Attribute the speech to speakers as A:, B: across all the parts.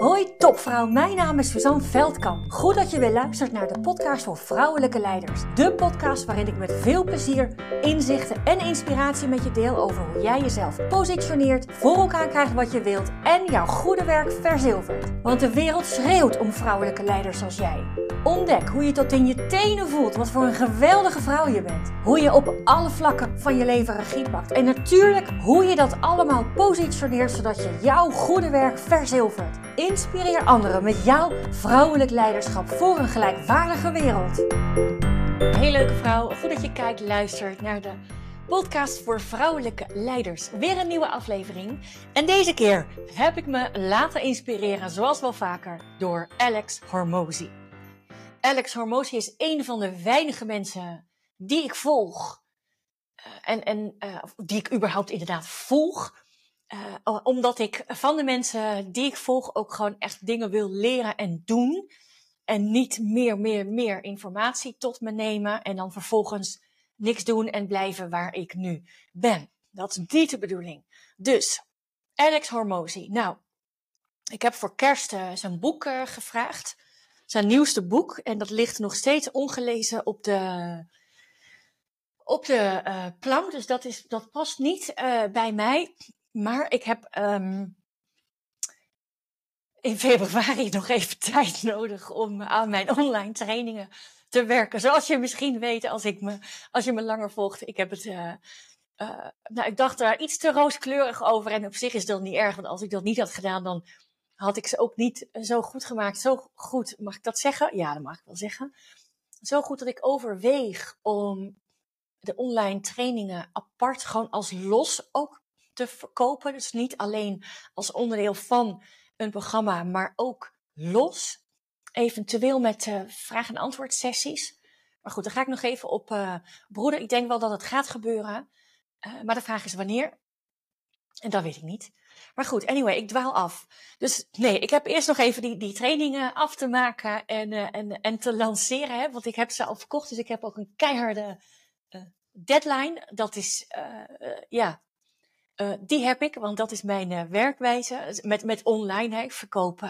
A: ほい topvrouw, mijn naam is Suzanne Veldkamp. Goed dat je weer luistert naar de podcast voor vrouwelijke leiders. De podcast waarin ik met veel plezier, inzichten en inspiratie met je deel over hoe jij jezelf positioneert, voor elkaar krijgt wat je wilt en jouw goede werk verzilvert. Want de wereld schreeuwt om vrouwelijke leiders zoals jij. Ontdek hoe je tot in je tenen voelt wat voor een geweldige vrouw je bent. Hoe je op alle vlakken van je leven regie pakt. En natuurlijk hoe je dat allemaal positioneert zodat je jouw goede werk verzilvert. Anderen met jouw vrouwelijk leiderschap voor een gelijkwaardige wereld. Heel leuke vrouw, goed dat je kijkt, luistert naar de podcast voor vrouwelijke leiders. Weer een nieuwe aflevering. En deze keer heb ik me laten inspireren, zoals wel vaker, door Alex Hormozy. Alex Hormozy is een van de weinige mensen die ik volg. Uh, en en uh, die ik überhaupt inderdaad volg. Uh, omdat ik van de mensen die ik volg ook gewoon echt dingen wil leren en doen. En niet meer, meer, meer informatie tot me nemen. En dan vervolgens niks doen en blijven waar ik nu ben. Dat is niet de bedoeling. Dus, Alex Hormozy. Nou, ik heb voor kerst zijn boek gevraagd zijn nieuwste boek. En dat ligt nog steeds ongelezen op de, op de plank. Dus dat, is, dat past niet bij mij. Maar ik heb um, in februari nog even tijd nodig om aan mijn online trainingen te werken. Zoals je misschien weet als, ik me, als je me langer volgt. Ik heb het. Uh, nou, ik dacht daar iets te rooskleurig over. En op zich is dat niet erg. Want als ik dat niet had gedaan, dan had ik ze ook niet zo goed gemaakt. Zo goed, mag ik dat zeggen? Ja, dat mag ik wel zeggen. Zo goed dat ik overweeg om de online trainingen apart, gewoon als los ook te verkopen. Dus niet alleen als onderdeel van een programma, maar ook los. Eventueel met uh, vraag- en antwoord sessies. Maar goed, daar ga ik nog even op uh, broeden. Ik denk wel dat het gaat gebeuren. Uh, maar de vraag is wanneer. En dat weet ik niet. Maar goed, anyway, ik dwaal af. Dus nee, ik heb eerst nog even die, die trainingen af te maken en, en, en te lanceren. Hè, want ik heb ze al verkocht, dus ik heb ook een keiharde deadline. Dat is, ja, die heb ik, want dat is mijn werkwijze. Met, met online, hè, ik verkoop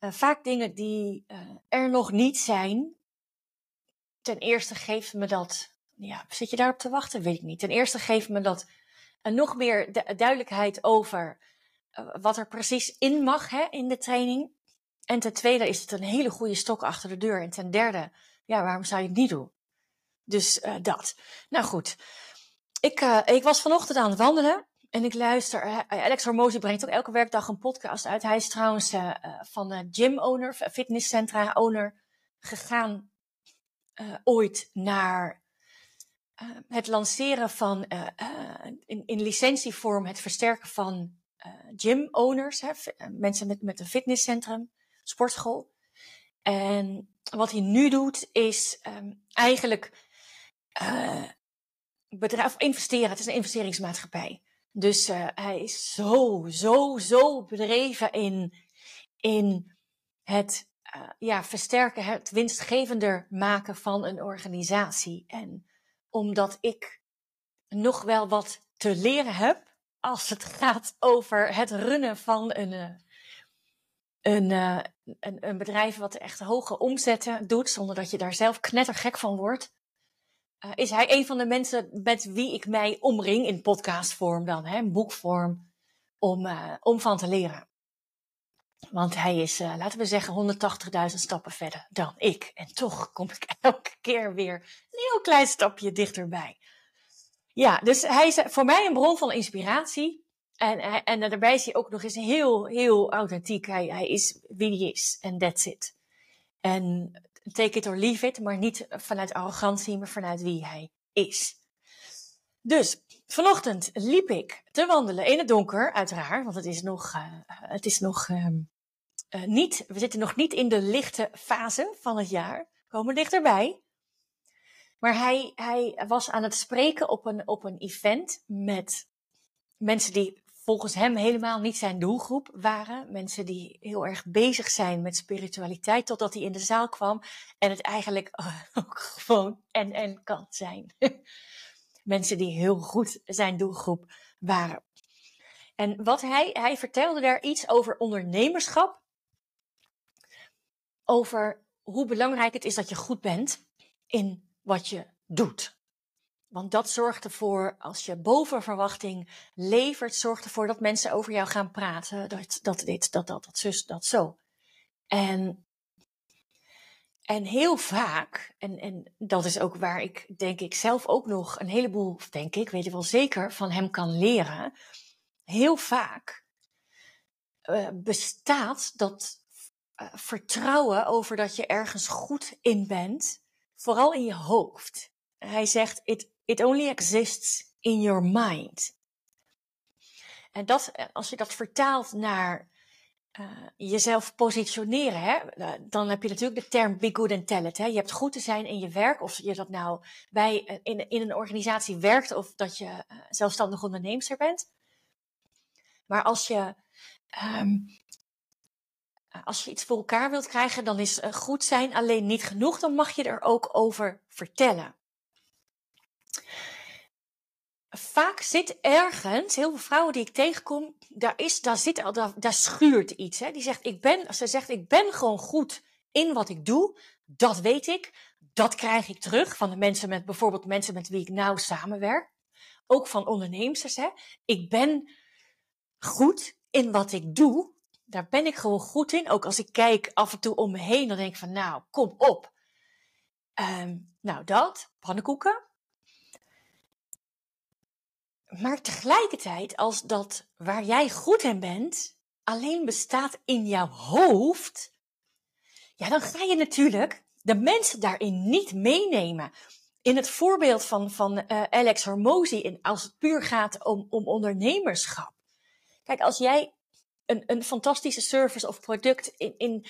A: vaak dingen die er nog niet zijn. Ten eerste geeft me dat, ja, zit je daarop te wachten? Weet ik niet. Ten eerste geeft me dat nog meer du duidelijkheid over wat er precies in mag hè, in de training. En ten tweede is het een hele goede stok achter de deur. En ten derde, ja, waarom zou je het niet doen? Dus dat. Nou goed. Ik, uh, ik was vanochtend aan het wandelen. En ik luister. Alex Hormozy brengt ook elke werkdag een podcast uit. Hij is trouwens van gym owner, fitnesscentra owner, gegaan ooit naar uh, het lanceren van uh, uh, in, in licentievorm het versterken van gym owners, hè, mensen met, met een fitnesscentrum, sportschool. En wat hij nu doet is um, eigenlijk bedrijf investeren. Het is een investeringsmaatschappij. Dus hij is zo, zo, zo bedreven in, in het ja, versterken, het winstgevender maken van een organisatie. En omdat ik nog wel wat te leren heb als het gaat over het runnen van een, eh, een, eh, een, een bedrijf wat echt hoge omzetten doet, zonder dat je daar zelf knettergek van wordt. Uh, is hij een van de mensen met wie ik mij omring in podcastvorm dan, hè, boekvorm, om, uh, om van te leren. Want hij is, uh, laten we zeggen, 180.000 stappen verder dan ik. En toch kom ik elke keer weer een heel klein stapje dichterbij. Ja, dus hij is voor mij een bron van inspiratie. En, en daarbij is hij ook nog eens heel, heel authentiek. Hij, hij is wie hij is. En that's it. En take it or leave it. Maar niet vanuit arrogantie, maar vanuit wie hij is. Dus vanochtend liep ik te wandelen in het donker, uiteraard, want het is nog, uh, het is nog uh, uh, niet, we zitten nog niet in de lichte fase van het jaar, we komen dichterbij. Maar hij, hij was aan het spreken op een, op een event met mensen die volgens hem helemaal niet zijn doelgroep waren. Mensen die heel erg bezig zijn met spiritualiteit, totdat hij in de zaal kwam en het eigenlijk ook gewoon en en kan zijn. mensen die heel goed zijn doelgroep waren. En wat hij, hij vertelde daar iets over ondernemerschap. Over hoe belangrijk het is dat je goed bent in wat je doet. Want dat zorgt ervoor, als je boven verwachting levert, zorgt ervoor dat mensen over jou gaan praten. Dat, dat dit, dat dat, dat zus, dat zo. En, en heel vaak, en, en dat is ook waar ik denk ik zelf ook nog een heleboel, denk ik, weet ik wel zeker, van hem kan leren. Heel vaak uh, bestaat dat uh, vertrouwen over dat je ergens goed in bent, vooral in je hoofd. Hij zegt, it, it only exists in your mind. En dat, eh, als je dat vertaalt naar uh, jezelf positioneren, hè, uh, dan heb je natuurlijk de term be good and tell it. Hè. Je hebt goed te zijn in je werk, of je dat nou bij, in, in een organisatie werkt of dat je zelfstandig onderneemster bent. Maar als je, um, als je iets voor elkaar wilt krijgen, dan is goed zijn alleen niet genoeg. Dan mag je er ook over vertellen vaak zit ergens, heel veel vrouwen die ik tegenkom, daar, is, daar, zit, daar, daar schuurt iets. Hè? Die zegt, ik ben, ze zegt, ik ben gewoon goed in wat ik doe. Dat weet ik. Dat krijg ik terug van de mensen met, bijvoorbeeld mensen met wie ik nou samenwerk. Ook van ondernemers. Hè? Ik ben goed in wat ik doe. Daar ben ik gewoon goed in. Ook als ik kijk af en toe om me heen, dan denk ik van, nou, kom op. Um, nou, dat, pannenkoeken. Maar tegelijkertijd, als dat waar jij goed in bent, alleen bestaat in jouw hoofd, ja, dan ga je natuurlijk de mensen daarin niet meenemen. In het voorbeeld van, van uh, Alex Hormozy, als het puur gaat om, om ondernemerschap. Kijk, als jij een, een fantastische service of product in, in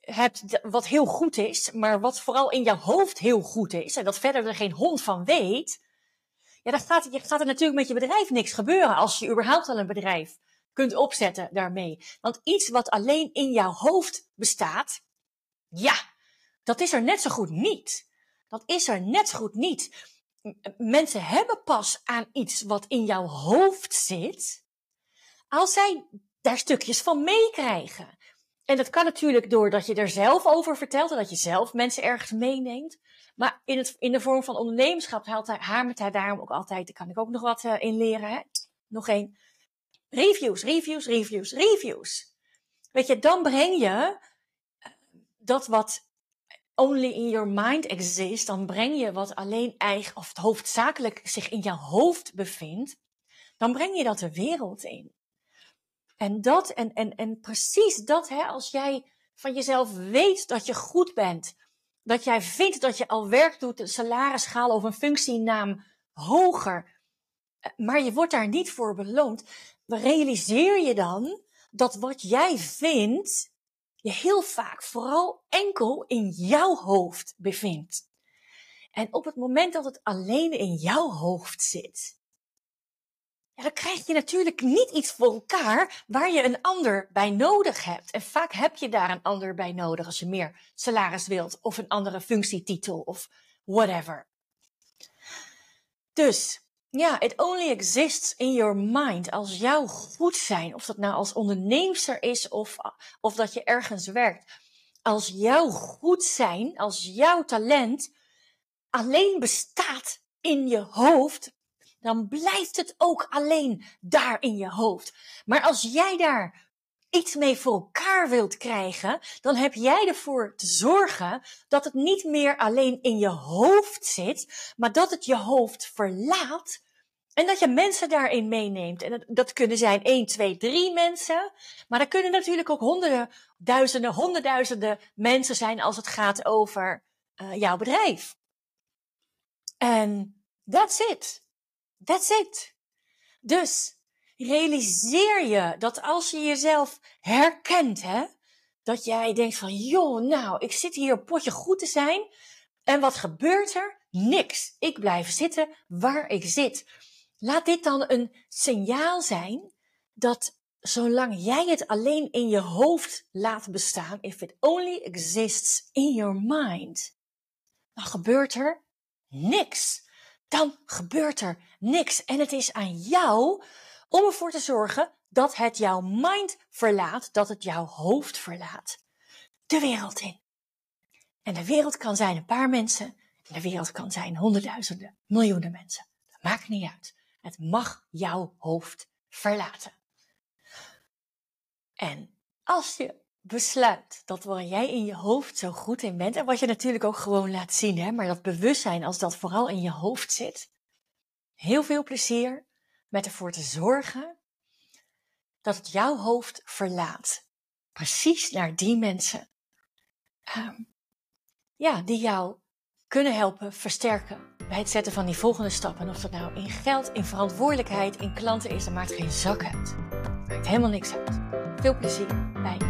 A: hebt wat heel goed is, maar wat vooral in jouw hoofd heel goed is, en dat verder er geen hond van weet, ja, dan gaat, gaat er natuurlijk met je bedrijf niks gebeuren als je überhaupt al een bedrijf kunt opzetten daarmee. Want iets wat alleen in jouw hoofd bestaat, ja, dat is er net zo goed niet. Dat is er net zo goed niet. Mensen hebben pas aan iets wat in jouw hoofd zit, als zij daar stukjes van meekrijgen. En dat kan natuurlijk doordat je er zelf over vertelt en dat je zelf mensen ergens meeneemt. Maar in, het, in de vorm van ondernemerschap haalt hij, hamert hij daarom ook altijd, daar kan ik ook nog wat uh, in leren. Hè? Nog één. Reviews, reviews, reviews, reviews. Weet je, dan breng je eh, dat wat only in your mind exists, dan breng je wat alleen eigen, of hoofdzakelijk zich in jouw hoofd bevindt, dan breng je dat de wereld in. En dat, en, en, en precies dat, hè, als jij van jezelf weet dat je goed bent, dat jij vindt dat je al werk doet, een salarisschaal of een functienaam hoger, maar je wordt daar niet voor beloond, realiseer je dan dat wat jij vindt, je heel vaak vooral enkel in jouw hoofd bevindt. En op het moment dat het alleen in jouw hoofd zit, dan krijg je natuurlijk niet iets voor elkaar waar je een ander bij nodig hebt. En vaak heb je daar een ander bij nodig als je meer salaris wilt of een andere functietitel of whatever. Dus ja, it only exists in your mind. Als jouw goed zijn, of dat nou als onderneemster is of, of dat je ergens werkt. Als jouw goed zijn, als jouw talent alleen bestaat in je hoofd, dan blijft het ook alleen daar in je hoofd. Maar als jij daar iets mee voor elkaar wilt krijgen, dan heb jij ervoor te zorgen dat het niet meer alleen in je hoofd zit, maar dat het je hoofd verlaat en dat je mensen daarin meeneemt. En dat, kunnen zijn 1, 2, 3 mensen, maar dat kunnen natuurlijk ook honderden, duizenden, honderdduizenden mensen zijn als het gaat over uh, jouw bedrijf. En that's it. That's it. Dus realiseer je dat als je jezelf herkent, hè, dat jij denkt van, joh, nou, ik zit hier potje goed te zijn. En wat gebeurt er? Niks. Ik blijf zitten waar ik zit. Laat dit dan een signaal zijn dat zolang jij het alleen in je hoofd laat bestaan, if it only exists in your mind, dan gebeurt er niks dan gebeurt er niks. En het is aan jou om ervoor te zorgen dat het jouw mind verlaat, dat het jouw hoofd verlaat, de wereld in. En de wereld kan zijn een paar mensen, en de wereld kan zijn honderdduizenden, miljoenen mensen. Dat maakt niet uit. Het mag jouw hoofd verlaten. En als je besluit dat waar jij in je hoofd zo goed in bent, en wat je natuurlijk ook gewoon laat zien, hè, maar dat bewustzijn als dat vooral in je hoofd zit, heel veel plezier met ervoor te zorgen dat het jouw hoofd verlaat. Precies naar die mensen. Um, ja, die jou kunnen helpen versterken bij het zetten van die volgende stappen. En of dat nou in geld, in verantwoordelijkheid, in klanten is, dat maakt geen zak uit. Maakt helemaal niks uit. Veel plezier bij